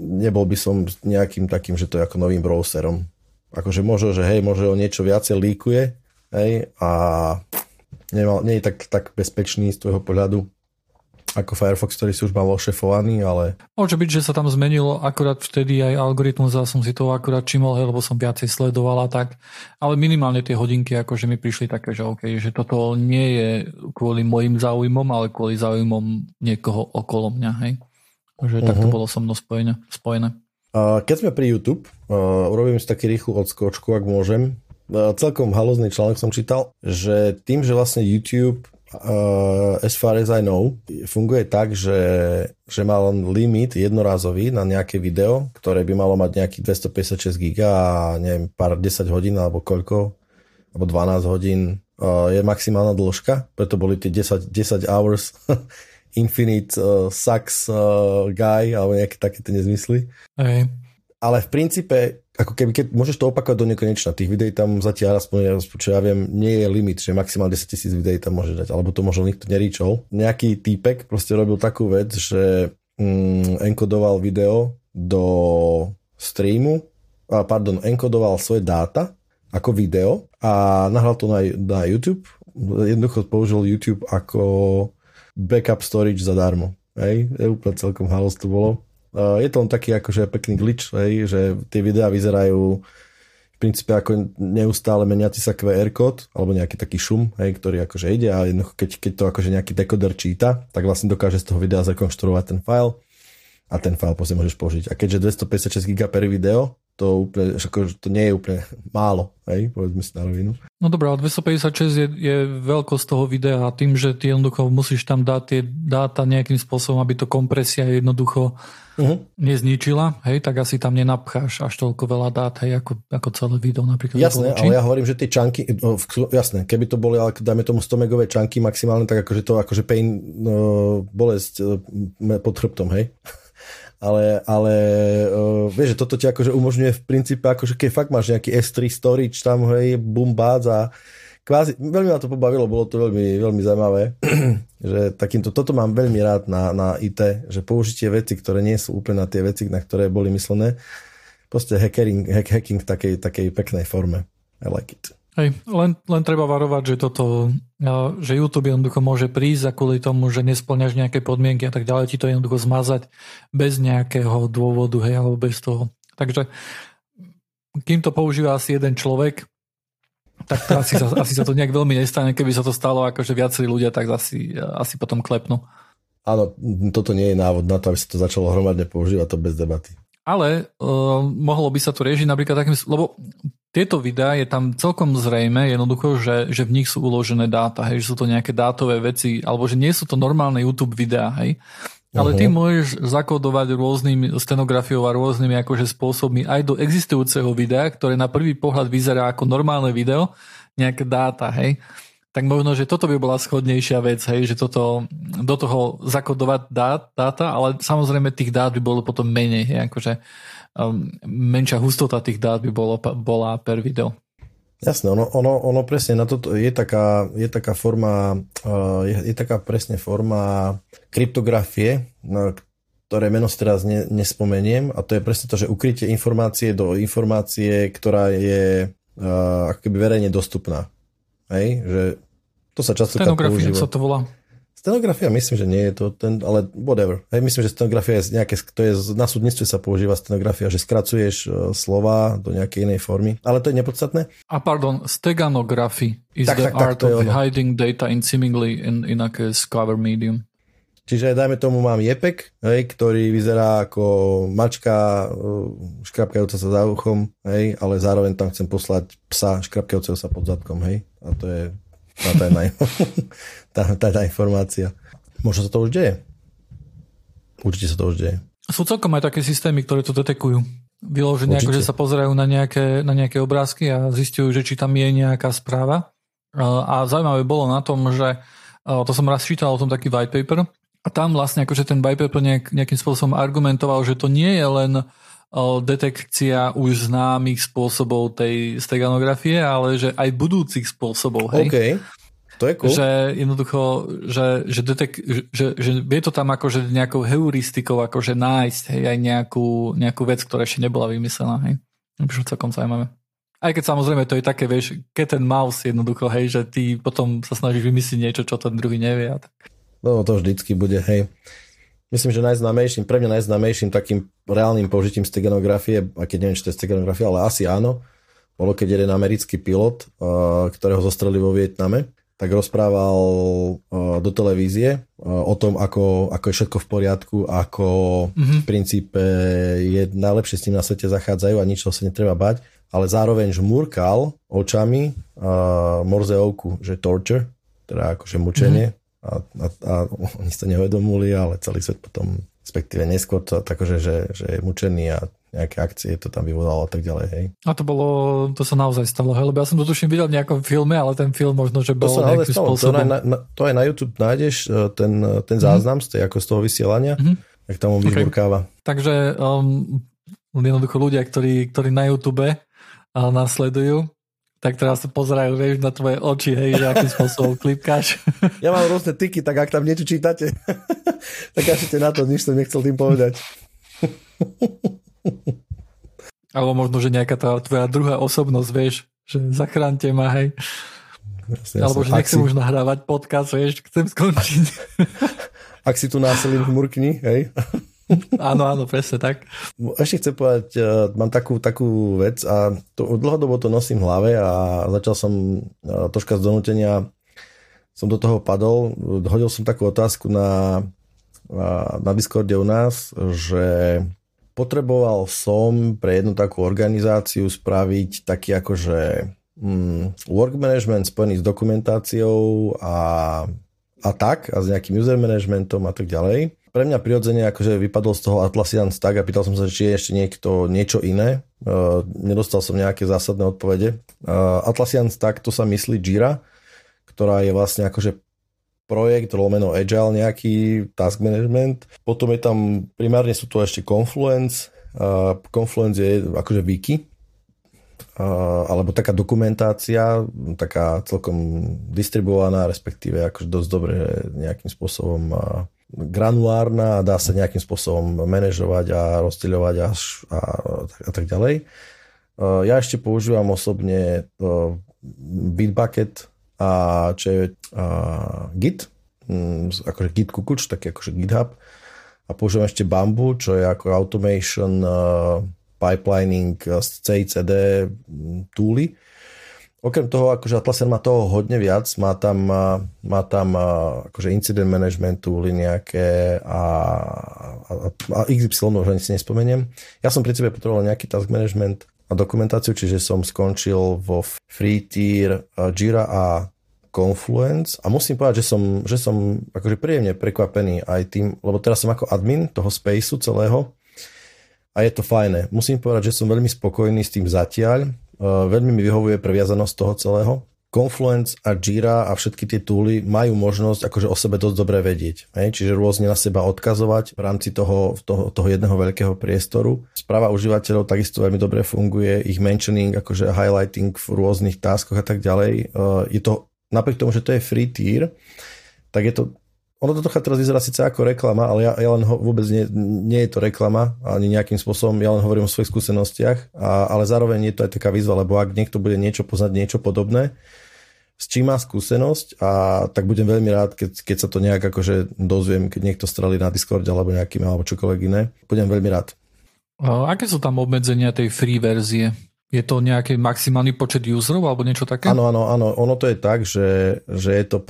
nebol by som nejakým takým, že to je ako novým browserom. Akože možno, že hej, možno o niečo viacej líkuje, hej, a nemal, nie je tak, tak bezpečný z tvojho pohľadu ako Firefox, ktorý si už mal ošefovaný, ale... Môže byť, že sa tam zmenilo akurát vtedy aj algoritmus a som si to akurát čimol, lebo som viacej sledoval a tak. Ale minimálne tie hodinky akože mi prišli také, že OK, že toto nie je kvôli mojim záujmom, ale kvôli záujmom niekoho okolo mňa, hej. Že uh-huh. takto mhm. bolo so mnou spojené. spojené. keď sme pri YouTube, uh, urobím si taký rýchlu odskočku, ak môžem. Uh, celkom halozný článok som čítal, že tým, že vlastne YouTube uh, as far as I know, funguje tak, že, že má len limit jednorázový na nejaké video, ktoré by malo mať nejakých 256 giga a neviem, pár 10 hodín alebo koľko, alebo 12 hodín uh, je maximálna dĺžka, preto boli tie 10, 10 hours Infinite uh, Sucks uh, Guy alebo nejaké takéto nezmysly. Hey. Ale v princípe ako keby, keď môžeš to opakovať do nekonečna. Tých videí tam zatiaľ, aspoň, čo ja viem, nie je limit, že maximálne 10 tisíc videí tam môže dať, alebo to možno nikto neríčol. Nejaký týpek proste robil takú vec, že mm, enkodoval video do streamu, a pardon, enkodoval svoje dáta ako video a nahral to na, na YouTube. Jednoducho použil YouTube ako backup storage zadarmo. Hej, úplne celkom halos to bolo. Eh, je to len taký akože pekný glitch, hej, že tie videá vyzerajú v princípe ako neustále meniaci sa QR kód alebo nejaký taký šum, hej, ktorý akože ide a keď, keď to akože nejaký dekoder číta, tak vlastne dokáže z toho videa zrekonštruovať ten file a ten file potom môžeš použiť. A keďže 256 GB per video, to, úplne, ako, to nie je úplne málo, hej, povedzme si na rovinu. No dobré, a 256 je, je veľkosť toho videa a tým, že ty jednoducho musíš tam dať tie dáta nejakým spôsobom, aby to kompresia jednoducho uh-huh. nezničila, hej, tak asi tam nenapcháš až toľko veľa dát, hej, ako, ako celé video napríklad. Jasné, ale ja hovorím, že tie čanky, no, jasné, keby to boli, ale dajme tomu 100 megové čanky maximálne, tak akože to akože pain, no, bolesť e, pod chrbtom, hej ale, ale uh, vieš, že toto ti akože umožňuje v princípe, akože keď fakt máš nejaký S3 storage tam, hej, boom, bác a kvázi, veľmi ma to pobavilo, bolo to veľmi, veľmi zaujímavé, že takýmto, toto mám veľmi rád na, na IT, že použitie veci, ktoré nie sú úplne na tie veci, na ktoré boli myslené, proste hacking, hack, hacking v takej, takej peknej forme. I like it. Hej, len, len treba varovať, že toto, že YouTube jednoducho môže prísť a kvôli tomu, že nesplňaš nejaké podmienky a tak ďalej, ti to jednoducho zmazať bez nejakého dôvodu, hej, alebo bez toho. Takže kým to používa asi jeden človek, tak to asi, sa, asi sa to nejak veľmi nestane. Keby sa to stalo akože viacerí ľudia, tak asi, asi potom klepnú. Áno, toto nie je návod na to, aby sa to začalo hromadne používať, to bez debaty. Ale uh, mohlo by sa to riešiť napríklad takým, lebo tieto videá je tam celkom zrejme jednoducho, že, že v nich sú uložené dáta, hej, že sú to nejaké dátové veci, alebo že nie sú to normálne YouTube videá, hej. Ale uh-huh. ty môžeš zakodovať rôznymi stenografiou a rôznymi akože spôsobmi aj do existujúceho videa, ktoré na prvý pohľad vyzerá ako normálne video, nejaké dáta, hej tak možno, že toto by bola schodnejšia vec, hej, že toto, do toho zakodovať dát, dáta, ale samozrejme tých dát by bolo potom menej, hej, akože menšia hustota tých dát by bolo, bola per video. Jasné, ono, ono, ono presne na toto je taká, je taká forma, uh, je, je taká presne forma kryptografie, ktoré meno si teraz ne, nespomeniem a to je presne to, že ukrytie informácie do informácie, ktorá je uh, ako keby verejne dostupná. Hej, že to sa často Stenografia sa to volá. Stenografia myslím, že nie je to ten, ale whatever. Hej, myslím, že stenografia je nejaké, to je, na súdnictve sa používa stenografia, že skracuješ uh, slova do nejakej inej formy, ale to je nepodstatné. A pardon, steganography is tak, the tak, art tak, of hiding data in seemingly in, in a cover medium. Čiže dajme tomu mám jepek, hej, ktorý vyzerá ako mačka uh, škrapkajúca sa za uchom, hej, ale zároveň tam chcem poslať psa škrapkajúceho sa pod zadkom, hej. A to je tá tajná, tá, tá informácia. Možno sa to už deje. Určite sa to už deje. Sú celkom aj také systémy, ktoré to detekujú. Vyloženie, ako, že sa pozerajú na nejaké, na nejaké obrázky a zistujú, že či tam je nejaká správa. A zaujímavé bolo na tom, že to som raz čítal o tom taký white paper, a tam vlastne akože ten Bypaper nejak, nejakým spôsobom argumentoval, že to nie je len detekcia už známych spôsobov tej steganografie, ale že aj budúcich spôsobov. Hej? Okay. To je cool. Že jednoducho, že, že, detek, že, že vie to tam akože nejakou heuristikou akože nájsť hej, aj nejakú, nejakú vec, ktorá ešte nebola vymyslená. Hej. Čo celkom zaujímavé. Aj keď samozrejme to je také, vieš, keď ten mouse jednoducho, hej, že ty potom sa snažíš vymyslieť niečo, čo ten druhý nevie. A tak. No to vždycky bude, hej. Myslím, že najznámejším, pre mňa najznámejším takým reálnym použitím steganografie, a keď neviem, či to je steganografia, ale asi áno, bolo keď jeden americký pilot, ktorého zostreli vo Vietname, tak rozprával do televízie o tom, ako, ako je všetko v poriadku, ako mm-hmm. v princípe je najlepšie s ním na svete zachádzajú a ničoho sa netreba bať, ale zároveň žmurkal očami uh, morzeovku, že torture, teda akože mučenie, mm-hmm a, a, a oni sa nevedomuli, ale celý svet potom, respektíve neskôr to takže, že, že je mučený a nejaké akcie to tam vyvolalo a tak ďalej, hej. A to bolo, to sa naozaj stalo, hej, lebo ja som to tuším videl v nejakom filme, ale ten film možno, že bol to sa nejakým stalo. spôsobom. To, na, na, to aj na YouTube nájdeš, e, ten, ten mhm. záznam mm-hmm. z, tej, ako z toho vysielania, mm-hmm. jak tam on vyžburkáva. Okay. Takže um, jednoducho ľudia, ktorí, ktorí na YouTube uh, nasledujú, tak teraz sa pozerajú, vieš, na tvoje oči, hej, že akým spôsobom klipkáš. Ja mám rôzne tyky, tak ak tam niečo čítate, tak kašite na to, nič som nechcel tým povedať. Alebo možno, že nejaká tá tvoja druhá osobnosť, vieš, že zachránte ma, hej. Jasne, Alebo že nechcem si... už nahrávať podcast, vieš, chcem skončiť. Ak si tu násilím murkni, hej. Áno, áno, presne tak. Ešte chcem povedať, uh, mám takú, takú vec a to, dlhodobo to nosím v hlave a začal som uh, troška z donútenia som do toho padol. Hodil som takú otázku na, na Discorde u nás, že potreboval som pre jednu takú organizáciu spraviť taký akože um, work management spojený s dokumentáciou a, a tak, a s nejakým user managementom a tak ďalej pre mňa prirodzene akože vypadol z toho Atlassian Stack a pýtal som sa, či je ešte niekto niečo iné. Uh, nedostal som nejaké zásadné odpovede. Uh, Atlassian Stack to sa myslí Jira, ktorá je vlastne akože projekt, lomeno Agile nejaký, task management. Potom je tam, primárne sú tu ešte Confluence. Uh, Confluence je akože wiki, uh, alebo taká dokumentácia, taká celkom distribuovaná, respektíve akože dosť dobre nejakým spôsobom uh, granulárna a dá sa nejakým spôsobom manažovať a rozdeľovať a, a, a tak ďalej. Uh, ja ešte používam osobne uh, Bitbucket a čo je uh, Git, um, akože Git Kukuč, taký akože GitHub a používam ešte Bamboo, čo je ako automation pipelining z CICD tooly Okrem toho, akože Atlassian má toho hodne viac, má tam, má tam akože incident managementu, nejaké a, a, a XY, už ani si nespomeniem. Ja som pri sebe potreboval nejaký task management a dokumentáciu, čiže som skončil vo free tier Jira a Confluence a musím povedať, že som, že som akože príjemne prekvapený aj tým, lebo teraz som ako admin toho spaceu celého a je to fajné. Musím povedať, že som veľmi spokojný s tým zatiaľ, veľmi mi vyhovuje previazanosť toho celého. Confluence a Jira a všetky tie tooly majú možnosť akože o sebe dosť dobre vedieť. Hej? Čiže rôzne na seba odkazovať v rámci toho, toho, toho jedného veľkého priestoru. Správa užívateľov takisto veľmi dobre funguje, ich mentioning, akože highlighting v rôznych taskoch a tak ďalej. Eh, je to, napriek tomu, že to je free tier, tak je to ono to trocha teraz vyzerá síce ako reklama, ale ja, ja len ho, vôbec nie, nie je to reklama, ani nejakým spôsobom, ja len hovorím o svojich skúsenostiach, a, ale zároveň je to aj taká výzva, lebo ak niekto bude niečo poznať, niečo podobné, s čím má skúsenosť a tak budem veľmi rád, keď, keď sa to nejak akože dozviem, keď niekto strelí na Discord alebo nejakým alebo čokoľvek iné. Budem veľmi rád. A aké sú tam obmedzenia tej free verzie? Je to nejaký maximálny počet userov alebo niečo také? Áno, áno, áno. Ono to je tak, že, že je to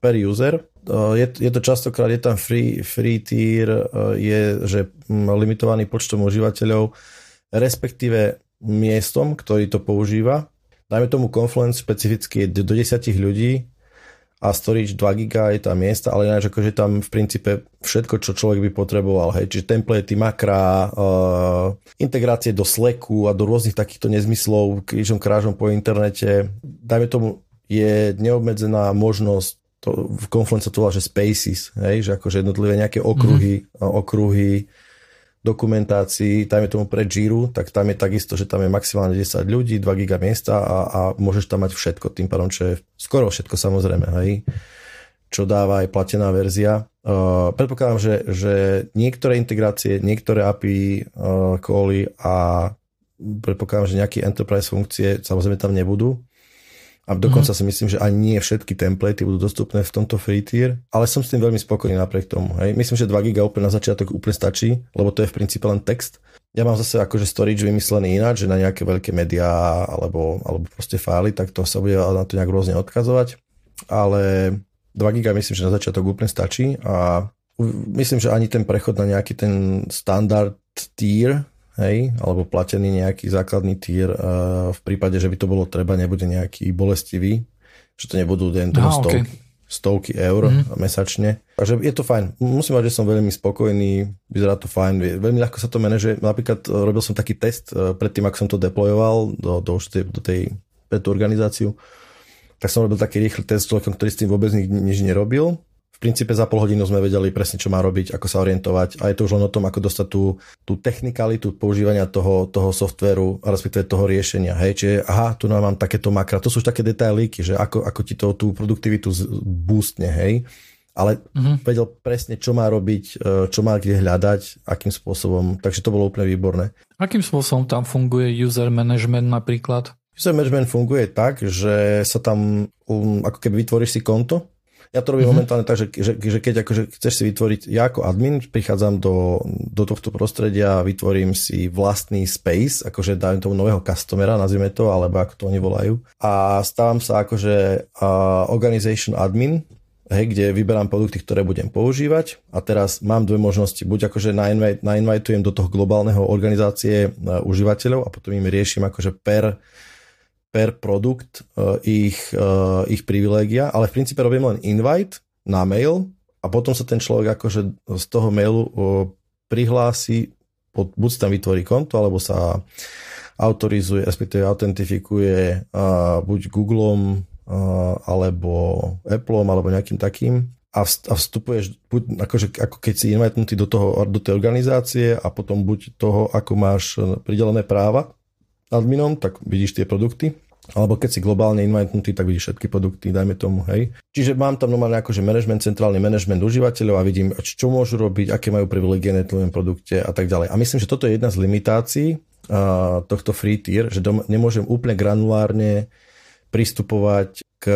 per user. Je, je to častokrát, je tam free, free tier, je že limitovaný počtom užívateľov, respektíve miestom, ktorý to používa. Dajme tomu Confluence špecificky do 10 ľudí, a storage 2 GB je tam miesta, ale ináč akože tam v princípe všetko, čo človek by potreboval, hej, čiže templatey, makra, uh, integrácie do Slacku a do rôznych takýchto nezmyslov krížom krážom po internete. Dajme tomu, je neobmedzená možnosť to, v Confluence to volá, že spaces, hej, že akože jednotlivé nejaké okruhy, mm-hmm. okruhy dokumentácii, dajme tomu pre Jira, tak tam je takisto, že tam je maximálne 10 ľudí, 2 giga miesta a, a môžeš tam mať všetko, tým pádom, čo je skoro všetko samozrejme, hej, čo dáva aj platená verzia. Uh, predpokladám, že, že niektoré integrácie, niektoré API uh, a predpokladám, že nejaké enterprise funkcie samozrejme tam nebudú, a dokonca mm-hmm. si myslím, že ani nie všetky templatey budú dostupné v tomto free tier, ale som s tým veľmi spokojný napriek tomu. Hej. Myslím, že 2 GB úplne na začiatok úplne stačí, lebo to je v princípe len text. Ja mám zase akože storage vymyslený ináč, že na nejaké veľké médiá alebo, alebo proste fály, tak to sa bude na to nejak rôzne odkazovať. Ale 2 GB myslím, že na začiatok úplne stačí a myslím, že ani ten prechod na nejaký ten standard tier hej, alebo platený nejaký základný týr v prípade, že by to bolo treba, nebude nejaký bolestivý, že to nebudú len toho stovky, okay. stovky eur mm. mesačne. Takže je to fajn. Musím povedať, že som veľmi spokojný, vyzerá to fajn, veľmi ľahko sa to manažuje. Napríklad e, robil som taký test e, predtým, ako som to deployoval do, do, do tej, pre tú organizáciu, tak som robil taký rýchly test s človekom, ktorý s tým vôbec nič nerobil princípe za pol hodinu sme vedeli presne, čo má robiť, ako sa orientovať a je to už len o tom, ako dostať tú, tú technikalitu používania toho, toho softveru, respektíve toho riešenia. Hej, čiže aha, tu mám takéto makra, to sú už také detailíky, že ako, ako ti to tú produktivitu boostne, hej ale mm-hmm. vedel presne, čo má robiť, e, čo má kde hľadať, akým spôsobom, takže to bolo úplne výborné. Akým spôsobom tam funguje user management napríklad? User management funguje tak, že sa tam, um, ako keby vytvoríš si konto ja to robím mm-hmm. momentálne tak, že, že, že keď akože chceš si vytvoriť, ja ako admin prichádzam do, do tohto prostredia, vytvorím si vlastný space, akože dám tomu nového customera, nazvime to, alebo ako to oni volajú. A stávam sa akože uh, organization admin, hej, kde vyberám produkty, ktoré budem používať a teraz mám dve možnosti. Buď akože nainvitujem do toho globálneho organizácie uh, užívateľov a potom im riešim akože per per produkt uh, ich, uh, ich privilégia, ale v princípe robím len invite na mail a potom sa ten človek akože z toho mailu uh, prihlási, buď tam vytvorí konto, alebo sa autorizuje, respektíve autentifikuje buď Googlem, uh, alebo Appleom, alebo nejakým takým a vstupuješ buď akože, ako keď si invitnutý do, toho, do tej organizácie a potom buď toho, ako máš pridelené práva, adminom, tak vidíš tie produkty. Alebo keď si globálne inventnutý, tak vidíš všetky produkty, dajme tomu, hej. Čiže mám tam normálne akože management, centrálny management užívateľov a vidím, čo môžu robiť, aké majú privilegie na tom produkte a tak ďalej. A myslím, že toto je jedna z limitácií uh, tohto free tier, že dom- nemôžem úplne granulárne pristupovať k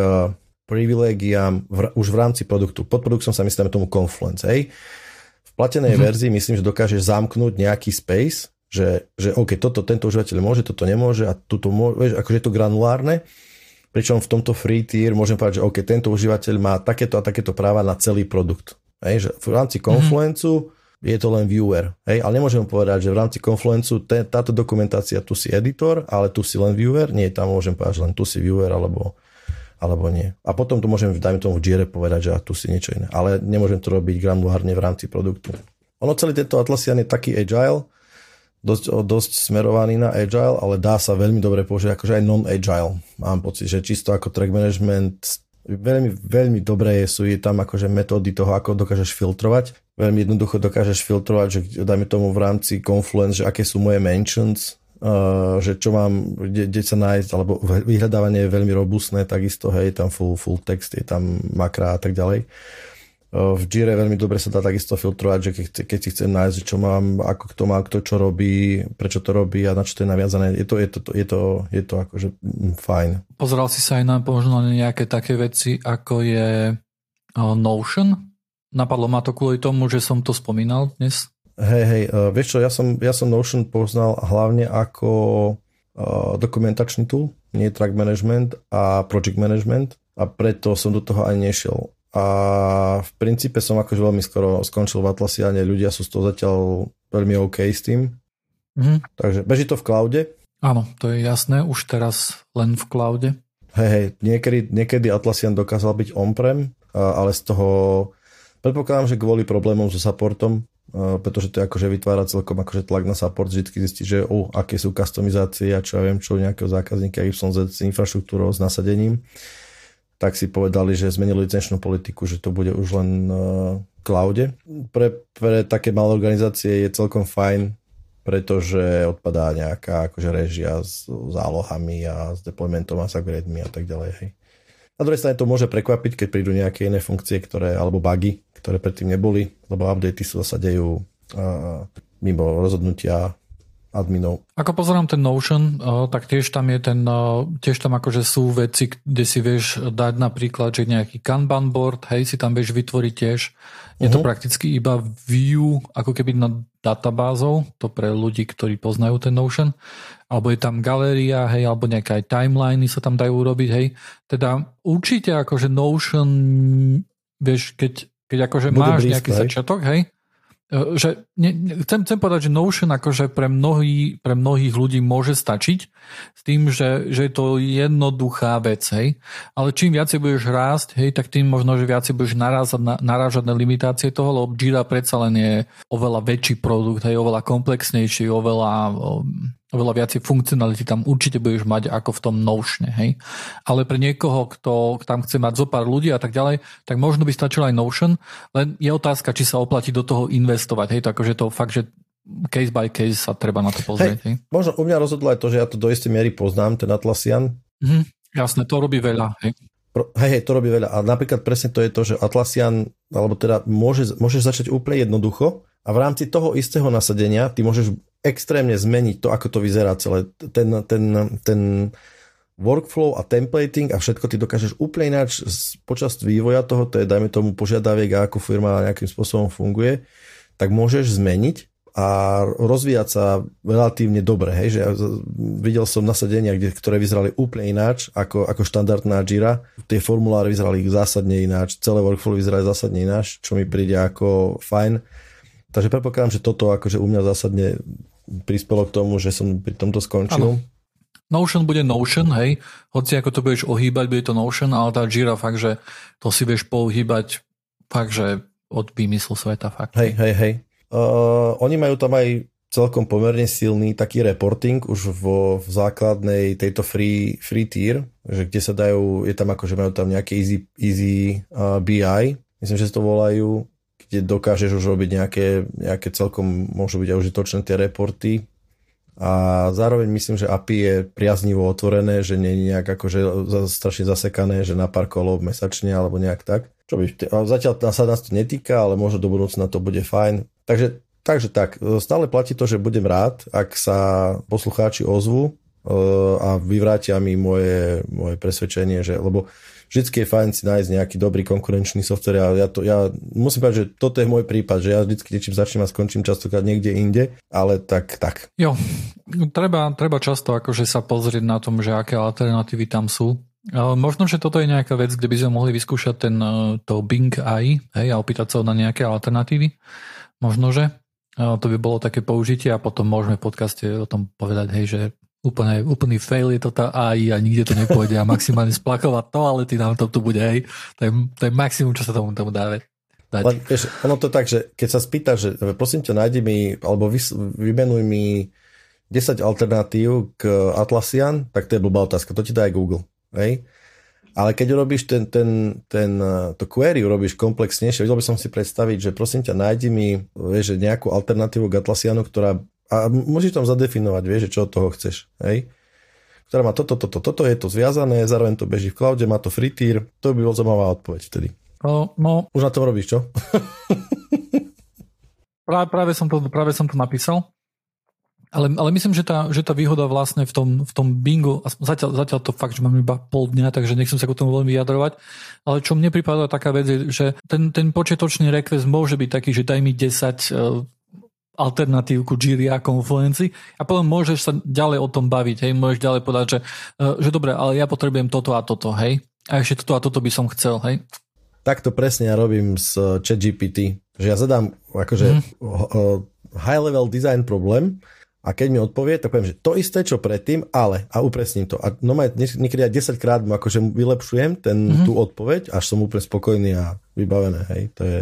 privilegiám v, už v rámci produktu. Pod produktom sa myslíme tomu Confluence, hej. V platenej mm-hmm. verzii myslím, že dokážeš zamknúť nejaký space, že, že OK, toto tento užívateľ môže, toto nemôže a tuto môže, vieš, akože je to granulárne, pričom v tomto free tier môžem povedať, že OK, tento užívateľ má takéto a takéto práva na celý produkt. Hej, že v rámci Confluenceu mm-hmm. je to len viewer, hej, ale nemôžem povedať, že v rámci Confluenceu te, táto dokumentácia, tu si editor, ale tu si len viewer, nie, tam môžem povedať, že len tu si viewer, alebo alebo nie. A potom to môžem, dajme tomu v Jire povedať, že tu si niečo iné. Ale nemôžem to robiť granulárne v rámci produktu. Ono celý tento Atlassian je taký agile, dosť, dosť smerovaný na agile, ale dá sa veľmi dobre použiť akože aj non-agile. Mám pocit, že čisto ako track management veľmi, veľmi dobré sú je tam akože metódy toho, ako dokážeš filtrovať. Veľmi jednoducho dokážeš filtrovať, že dajme tomu v rámci Confluence, že aké sú moje mentions, uh, že čo mám, kde, kde sa nájsť, alebo vyhľadávanie je veľmi robustné, takisto, hej, tam full, full text, je tam makra a tak ďalej. V Jire veľmi dobre sa dá takisto filtrovať, že keď, keď si chcem nájsť, čo mám, ako kto má, kto čo robí, prečo to robí a na čo to je naviazané. Je to, je to, je to, je to akože fajn. Pozeral si sa aj na možno nejaké také veci, ako je Notion? Napadlo ma to kvôli tomu, že som to spomínal dnes. Hej, hej, uh, vieš čo, ja som, ja som Notion poznal hlavne ako uh, dokumentačný tool, nie track management a project management a preto som do toho aj nešiel a v princípe som akože veľmi skoro skončil v Atlasiane, ľudia sú z toho zatiaľ veľmi OK s tým. Mm. Takže beží to v cloude. Áno, to je jasné, už teraz len v cloude. Hej, hej, niekedy, niekedy Atlassian dokázal byť on-prem, ale z toho predpokladám, že kvôli problémom so supportom, pretože to je akože vytvára celkom akože tlak na support, vždy zistí, že oh, aké sú customizácie a čo ja viem, čo nejakého zákazníka YZ s infraštruktúrou, s nasadením tak si povedali, že zmenili licenčnú politiku, že to bude už len uh, cloude. Pre, pre také malé organizácie je celkom fajn, pretože odpadá nejaká akože režia s zálohami a s deploymentom a s upgrademi a tak ďalej. Hej. Na druhej strane to môže prekvapiť, keď prídu nejaké iné funkcie, ktoré, alebo bugy, ktoré predtým neboli, lebo updaty sú zasa dejú uh, mimo rozhodnutia adminov. Ako pozerám ten Notion, tak tiež tam je ten, tiež tam akože sú veci, kde si vieš dať napríklad, že nejaký Kanban board, hej, si tam vieš vytvoriť tiež. Je uh-huh. to mhm. prakticky iba view, ako keby na databázou, to pre ľudí, ktorí poznajú ten Notion. Alebo je tam galéria, hej, alebo nejaké aj timeliny sa tam dajú urobiť, hej. Teda určite akože Notion, vieš, keď, keď akože Bude máš blízko, nejaký hej. začiatok, hej, že ne, chcem, chcem povedať, že Notion akože pre, mnohý, pre mnohých ľudí môže stačiť s tým, že, že je to jednoduchá vec, hej. Ale čím viacej budeš rásť, hej, tak tým možno, že viacej budeš narážať na, narážať na limitácie toho, lebo Jira predsa len je oveľa väčší produkt, hej, oveľa komplexnejší, oveľa oveľa viacej funkcionality tam určite budeš mať ako v tom Notione, hej. Ale pre niekoho, kto tam chce mať zo pár ľudí a tak ďalej, tak možno by stačil aj Notion, len je otázka, či sa oplatí do toho investovať, hej, to akože to fakt, že case by case sa treba na to pozrieť. Hej, hej. Možno u mňa rozhodlo aj to, že ja to do istej miery poznám, ten Atlassian. Mhm, jasné, to robí veľa, hej. Hej, hej, to robí veľa. A napríklad presne to je to, že Atlassian, alebo teda môže, môžeš začať úplne jednoducho a v rámci toho istého nasadenia ty môžeš extrémne zmeniť to, ako to vyzerá celé. Ten, ten, ten workflow a templating a všetko ty dokážeš úplne ináč počas vývoja toho, to je dajme tomu požiadaviek ako firma nejakým spôsobom funguje, tak môžeš zmeniť a rozvíjať sa relatívne dobre. Hej? Že ja videl som nasadenia, kde, ktoré vyzerali úplne ináč ako, ako štandardná Jira. Tie formuláry vyzerali zásadne ináč, celé workflow vyzerali zásadne ináč, čo mi príde ako fajn. Takže predpokladám, že toto akože u mňa zásadne prispelo k tomu, že som pri tomto skončil. Ano. Notion bude Notion, hej. Hoci ako to budeš ohýbať, bude to Notion, ale tá Jira fakt, že to si vieš pohýbať fakt, že od výmyslu sveta fakt. Hej, hej, hej. Uh, oni majú tam aj celkom pomerne silný taký reporting už vo, v základnej tejto free, free tier, že kde sa dajú, je tam ako, že majú tam nejaké easy, easy uh, BI, myslím, že to volajú, kde dokážeš už robiť nejaké, nejaké celkom, môžu byť aj užitočné tie reporty. A zároveň myslím, že API je priaznivo otvorené, že nie je nejak akože strašne zasekané, že na pár kolov mesačne alebo nejak tak. Čo by, zatiaľ sa nás to netýka, ale možno do budúcna to bude fajn. Takže, takže tak, stále platí to, že budem rád, ak sa poslucháči ozvu uh, a vyvrátia mi moje, moje presvedčenie, že, lebo vždycky je fajn si nájsť nejaký dobrý konkurenčný software a ja, to, ja musím povedať, že toto je môj prípad, že ja vždycky niečím začnem a skončím častokrát niekde inde, ale tak, tak. Jo, treba, treba často akože sa pozrieť na tom, že aké alternatívy tam sú. Možno, že toto je nejaká vec, kde by sme mohli vyskúšať ten, e, to Bing AI hej, a opýtať sa na nejaké alternatívy. Možno, že to by bolo také použitie a potom môžeme v podcaste o tom povedať, hej, že úplne, úplný fail je to tá AI a nikde to nepôjde a maximálne splakovať to, ale ty nám to tu bude, hej. To je, to je maximum, čo sa tomu, tomu dáve. Dať. Len, vieš, ono to tak, že keď sa spýtaš, že prosím ťa, nájdi mi, alebo vys, vymenuj mi 10 alternatív k Atlassian, tak to je blbá otázka, to ti dá aj Google. Hej? Ale keď urobíš ten, ten, ten, to query, urobíš komplexnejšie, vedel by som si predstaviť, že prosím ťa, nájdi mi vieš, nejakú alternatívu k Atlassianu, ktorá a môžeš tam zadefinovať, vieš, čo od toho chceš. Hej? Ktorá má toto, toto, toto, je to zviazané, zároveň to beží v cloude, má to free tier, to by bol zaujímavá odpoveď vtedy. O, no, Už na tom robíš, čo? práve, práve, som to, práve som to napísal. Ale, ale myslím, že tá, že tá výhoda vlastne v tom, v tom bingu, a zatiaľ, zatiaľ to fakt, že mám iba pol dňa, takže nechcem sa k tomu veľmi vyjadrovať, ale čo mne pripadá taká vec je, že ten, ten počiatočný request môže byť taký, že daj mi 10 uh, alternatív ku Jiri a Confluency a potom môžeš sa ďalej o tom baviť, hej, môžeš ďalej povedať, že, uh, že dobre, ale ja potrebujem toto a toto, hej, a ešte toto a toto by som chcel, hej. Takto presne ja robím s ChatGPT, že ja zadám akože mm. high level design problém a keď mi odpovie, tak poviem, že to isté, čo predtým, ale a upresním to. A no niekedy aj 10 krát mu akože vylepšujem ten, mm-hmm. tú odpoveď, až som úplne spokojný a vybavené, hej, to je,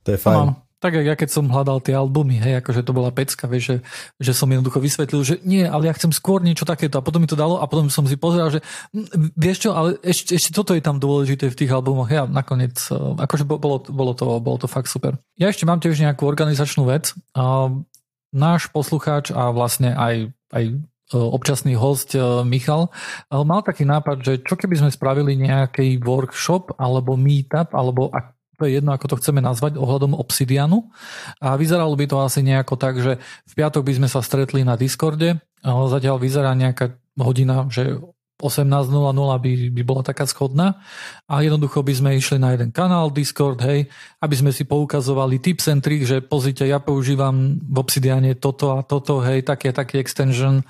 to je fajn. Mám. Tak ja keď som hľadal tie albumy, hej, akože to bola pecka, vieš, že, že som jednoducho vysvetlil, že nie, ale ja chcem skôr niečo takéto a potom mi to dalo a potom som si pozeral, že vieš čo, ale ešte, ešte toto je tam dôležité v tých albumoch. Ja nakoniec, eh, akože bolo, bolo, to, bolo to fakt super. Ja ešte mám tiež nejakú organizačnú vec. Náš poslucháč a vlastne aj, aj eh, občasný host eh, Michal mal taký nápad, že čo keby sme spravili nejaký workshop alebo meetup, alebo ak to je jedno, ako to chceme nazvať, ohľadom Obsidianu. A vyzeralo by to asi nejako tak, že v piatok by sme sa stretli na Discorde, zatiaľ vyzerá nejaká hodina, že 18.00 by, by bola taká schodná a jednoducho by sme išli na jeden kanál Discord, hej, aby sme si poukazovali tips and tricks, že pozrite, ja používam v Obsidiane toto a toto, hej, taký taký extension,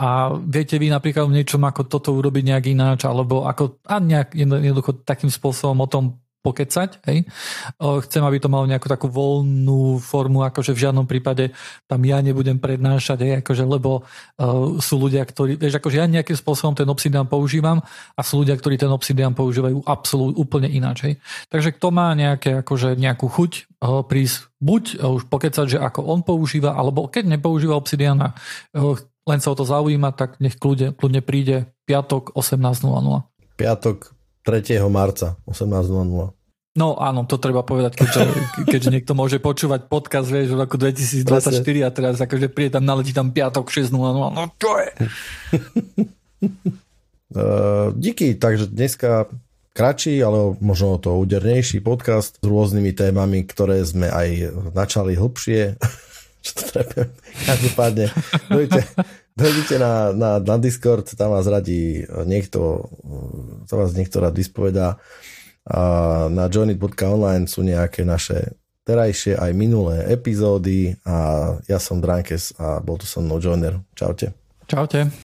a viete vy napríklad v niečom ako toto urobiť nejak ináč, alebo ako a nejak jednoducho takým spôsobom o tom pokecať, hej. Chcem, aby to malo nejakú takú voľnú formu, akože v žiadnom prípade tam ja nebudem prednášať, hej, akože, lebo uh, sú ľudia, ktorí, vieš, akože ja nejakým spôsobom ten obsidian používam a sú ľudia, ktorí ten obsidian používajú absolútne úplne ináč, hej. Takže kto má nejaké, akože nejakú chuť uh, prísť buď uh, už pokecať, že ako on používa, alebo keď nepoužíva obsidian a uh, len sa o to zaujíma, tak nech kľudne, kľudne príde piatok 18.00. Piatok 3. marca 18.00. No áno, to treba povedať, keďže, keďže niekto môže počúvať podcast, vieš, v roku 2024 Presne. a teraz akože príde tam, naletí tam piatok 6.00, no čo je? uh, díky, takže dneska kratší, ale možno to údernejší podcast s rôznymi témami, ktoré sme aj načali hlbšie. čo to treba? Každopádne, dojte, Dojdite na, na, na Discord, tam vás radí niekto, to vás niekto rád vyspovedá. A na joinit.online sú nejaké naše terajšie aj minulé epizódy a ja som Drankes a bol tu so mnou Joiner. Čaute. Čaute.